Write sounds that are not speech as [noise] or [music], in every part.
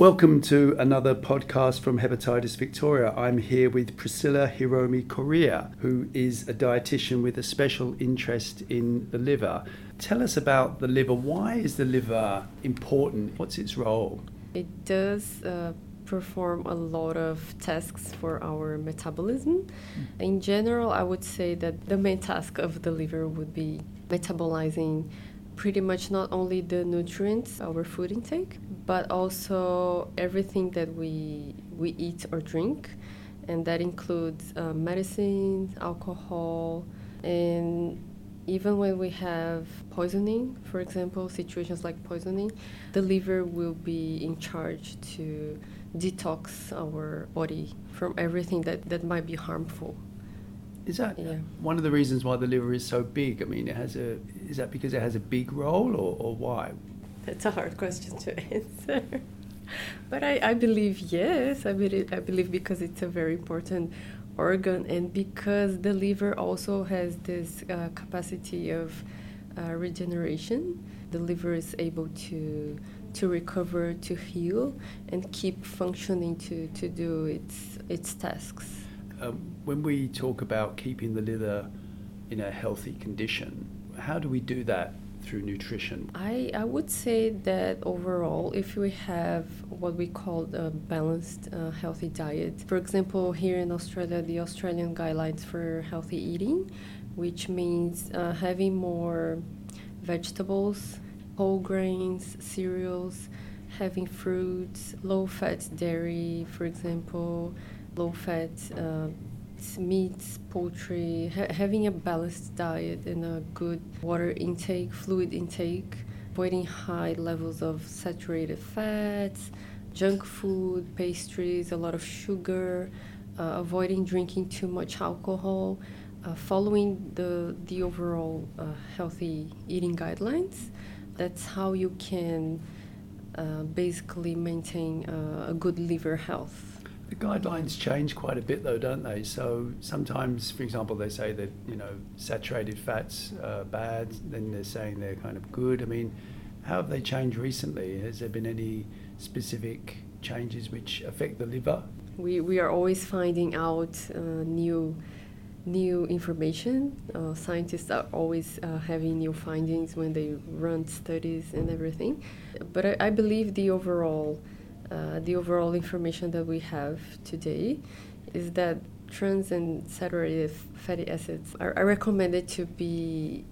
Welcome to another podcast from Hepatitis Victoria. I'm here with Priscilla Hiromi Correa, who is a dietitian with a special interest in the liver. Tell us about the liver. Why is the liver important? What's its role? It does uh, perform a lot of tasks for our metabolism. Mm. In general, I would say that the main task of the liver would be metabolizing pretty much not only the nutrients, our food intake, but also everything that we we eat or drink, and that includes uh, medicine, alcohol, and even when we have poisoning, for example, situations like poisoning, the liver will be in charge to detox our body from everything that, that might be harmful. Is that yeah. one of the reasons why the liver is so big? I mean, it has a. Is that because it has a big role, or, or why? That's a hard question to [laughs] answer. but I, I believe yes. I believe, I believe because it's a very important organ and because the liver also has this uh, capacity of uh, regeneration. The liver is able to to recover, to heal, and keep functioning to, to do its its tasks um, when we talk about keeping the liver in a healthy condition, how do we do that through nutrition? I, I would say that overall, if we have what we call a balanced, uh, healthy diet, for example, here in Australia, the Australian guidelines for healthy eating, which means uh, having more vegetables, whole grains, cereals, having fruits, low fat dairy, for example, low fat uh, meats, poultry, ha- having a balanced diet and a good water intake, fluid intake, avoiding high levels of saturated fats, junk food, pastries, a lot of sugar, uh, avoiding drinking too much alcohol, uh, following the, the overall uh, healthy eating guidelines. That's how you can uh, basically maintain uh, a good liver health. The guidelines change quite a bit, though, don't they? So sometimes, for example, they say that you know saturated fats are bad. Then they're saying they're kind of good. I mean, how have they changed recently? Has there been any specific changes which affect the liver? We we are always finding out uh, new new information. Uh, scientists are always uh, having new findings when they run studies and everything. But I, I believe the overall uh, the overall information that we have today is that trans and saturated fatty acids are, are recommended to be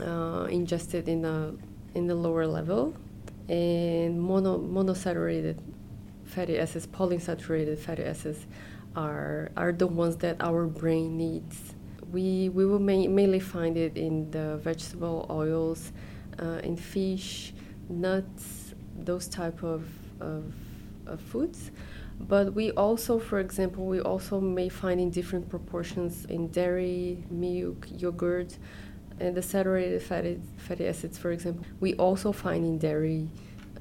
uh, ingested in a in the lower level, and mono monosaturated fatty acids, polyunsaturated fatty acids, are are the ones that our brain needs. We we will ma- mainly find it in the vegetable oils, uh, in fish, nuts, those type of of foods. But we also, for example, we also may find in different proportions in dairy, milk, yogurt, and the saturated fatty, fatty acids, for example. We also find in dairy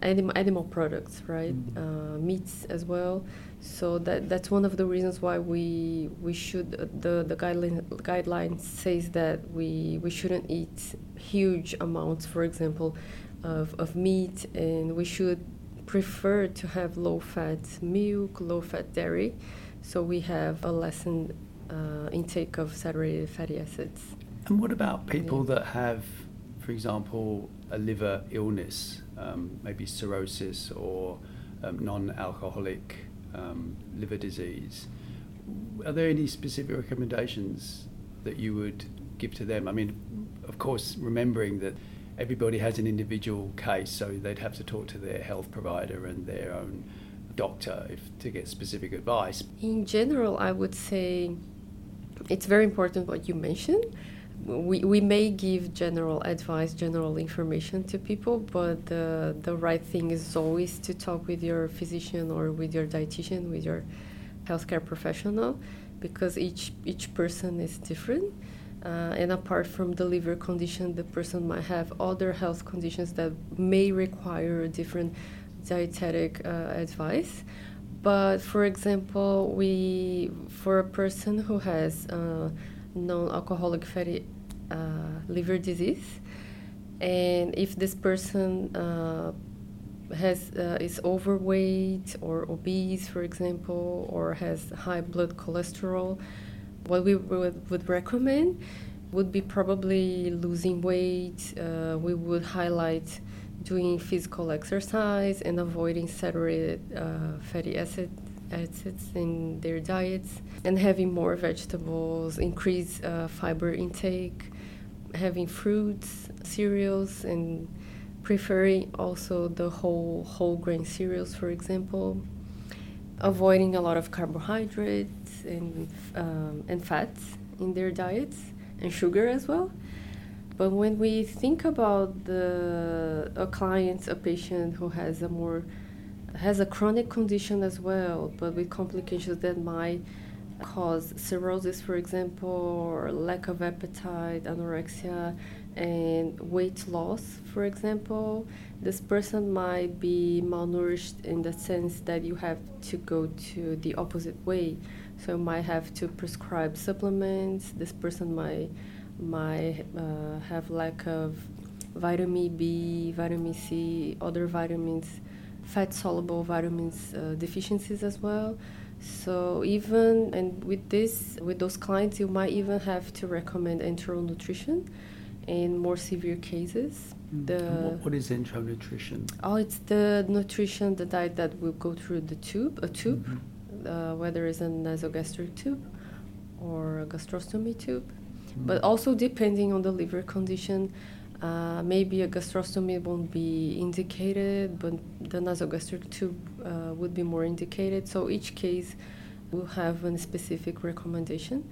animal, animal products, right? Mm-hmm. Uh, meats as well. So that that's one of the reasons why we we should uh, the the guideline guideline says that we we shouldn't eat huge amounts, for example, of, of meat, and we should prefer to have low fat milk, low fat dairy, so we have a lessened uh, intake of saturated fatty acids. And what about people yeah. that have, for example, a liver illness, um, maybe cirrhosis or um, non alcoholic um, liver disease? Are there any specific recommendations that you would give to them? I mean, of course, remembering that everybody has an individual case, so they'd have to talk to their health provider and their own doctor if, to get specific advice. In general, I would say it's very important what you mentioned. We, we may give general advice, general information to people, but the, the right thing is always to talk with your physician or with your dietitian, with your healthcare professional, because each, each person is different uh, and apart from the liver condition, the person might have other health conditions that may require different dietetic uh, advice. But for example, we for a person who has uh, non-alcoholic fatty uh, liver disease, and if this person uh, has uh, is overweight or obese, for example, or has high blood cholesterol, what we would, would recommend would be probably losing weight. Uh, we would highlight doing physical exercise and avoiding saturated uh, fatty acid, acids in their diets, and having more vegetables, increase uh, fiber intake, having fruits, cereals, and preferring also the whole whole grain cereals, for example. Avoiding a lot of carbohydrates and um, and fats in their diets and sugar as well. But when we think about the a client, a patient who has a more has a chronic condition as well, but with complications that might cause cirrhosis, for example, or lack of appetite, anorexia, and weight loss, for example, this person might be malnourished in the sense that you have to go to the opposite way. So you might have to prescribe supplements. This person might might uh, have lack of vitamin B, vitamin C, other vitamins, fat soluble vitamins uh, deficiencies as well. So even and with this with those clients, you might even have to recommend enteral nutrition in more severe cases. Mm. The what, what is enteral nutrition? Oh, it's the nutrition, the diet that will go through the tube, a tube, mm-hmm. uh, whether it's a nasogastric tube or a gastrostomy tube. Mm. But also depending on the liver condition, uh, maybe a gastrostomy won't be indicated, but the nasogastric tube uh, would be more indicated. So each case will have a specific recommendation.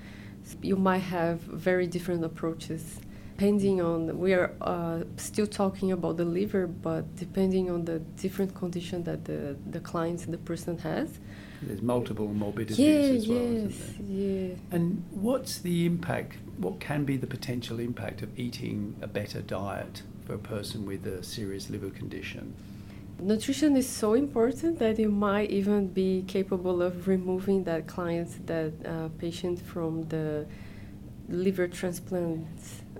You might have very different approaches depending on we are uh, still talking about the liver but depending on the different condition that the the client the person has. There's multiple morbidities yeah, as well yes, yeah. And what's the impact what can be the potential impact of eating a better diet for a person with a serious liver condition? Nutrition is so important that you might even be capable of removing that client that uh, patient from the liver transplant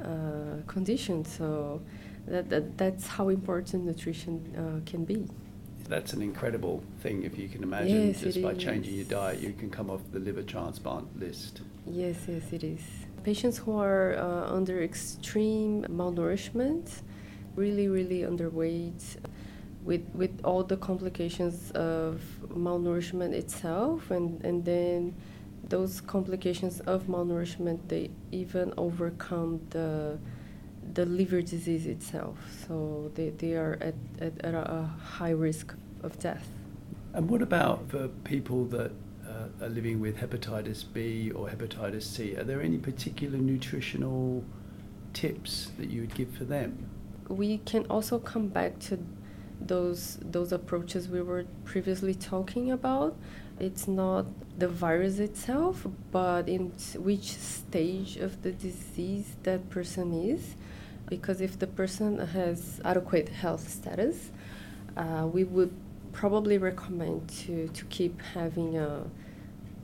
uh, condition. So that, that that's how important nutrition uh, can be. That's an incredible thing if you can imagine. Yes, just by is. changing your diet, you can come off the liver transplant list. Yes, yes, it is. Patients who are uh, under extreme malnourishment, really, really underweight, with with all the complications of malnourishment itself, and and then those complications of malnourishment they even overcome the the liver disease itself. So they, they are at, at, at a high risk of death. And what about for people that uh, are living with hepatitis B or hepatitis C? Are there any particular nutritional tips that you would give for them? We can also come back to those those approaches we were previously talking about it's not the virus itself, but in which stage of the disease that person is. Because if the person has adequate health status, uh, we would probably recommend to, to keep having a,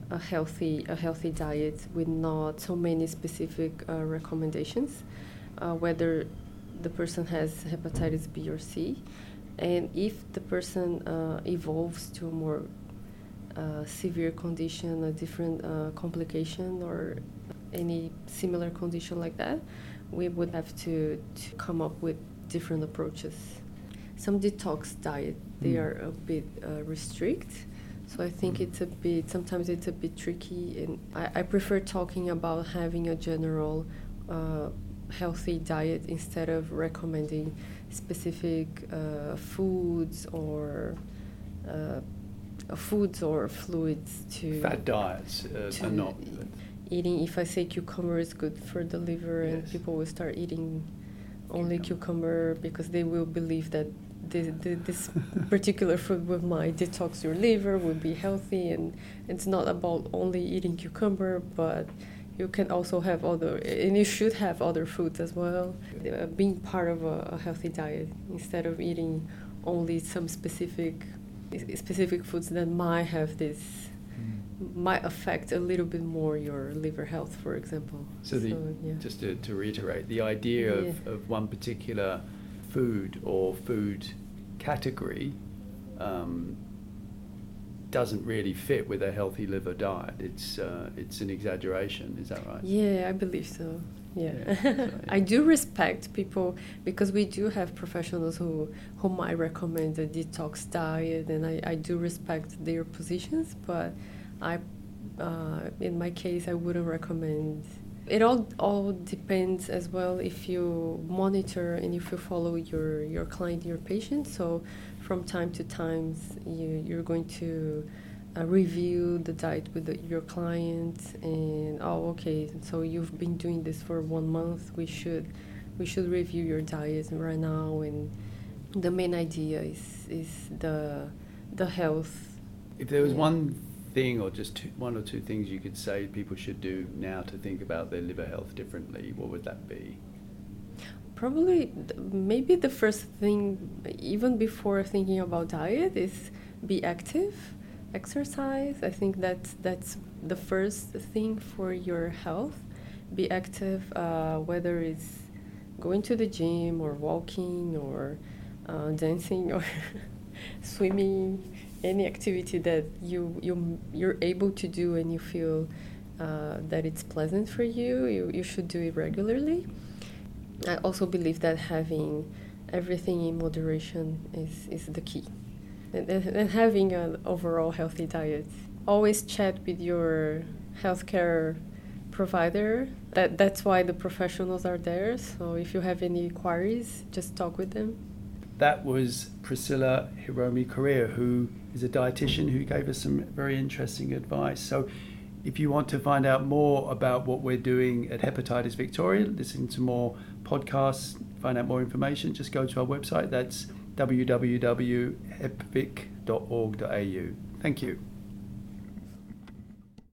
a healthy a healthy diet with not so many specific uh, recommendations, uh, whether the person has hepatitis B or C, and if the person uh, evolves to a more a severe condition, a different uh, complication, or any similar condition like that, we would have to, to come up with different approaches. Some detox diet, they mm. are a bit uh, restrict. So I think it's a bit, sometimes it's a bit tricky. And I, I prefer talking about having a general uh, healthy diet instead of recommending specific uh, foods or uh, foods or fluids to fat diets uh, are not eating. If I say cucumber is good for the liver, yes. and people will start eating only cucumber, because they will believe that this, this [laughs] particular food will might detox your liver, will be healthy, and it's not about only eating cucumber, but you can also have other, and you should have other foods as well. Uh, being part of a, a healthy diet instead of eating only some specific specific foods that might have this mm. might affect a little bit more your liver health, for example. So, the, so yeah. just to, to, reiterate, the idea yeah. of, of one particular food or food category um, doesn't really fit with a healthy liver diet. It's uh, it's an exaggeration. Is that right? Yeah, I believe so. Yeah. [laughs] I do respect people because we do have professionals who who might recommend a detox diet, and I, I do respect their positions. But I, uh, in my case, I wouldn't recommend. It all all depends as well if you monitor and if you follow your your client, your patient. So from time to time, you you're going to uh, review the diet with the, your client and oh okay so you've been doing this for one month we should we should review your diet right now and the main idea is is the the health If there was Yeah. one thing or just two, one or two things you could say people should do now to think about their liver health differently, what would that be? probably maybe the first thing even before thinking about diet is be active exercise. I think that's that's the first thing for your health. Be active uh, whether it's going to the gym or walking or uh, dancing or [laughs] swimming any activity that you you you're able to do and you feel uh, that it's pleasant for you, you you should do it regularly. I also believe that having everything in moderation is, is the key. And, and having an overall healthy diet. Always chat with your healthcare provider. That, that's why the professionals are there. So if you have any queries, just talk with them. That was Priscilla Hiromi Correa, who is a dietitian who gave us some very interesting advice. So, if you want to find out more about what we're doing at Hepatitis Victoria, listen to more podcasts, find out more information, just go to our website. That's www.hepvic.org.au. Thank you.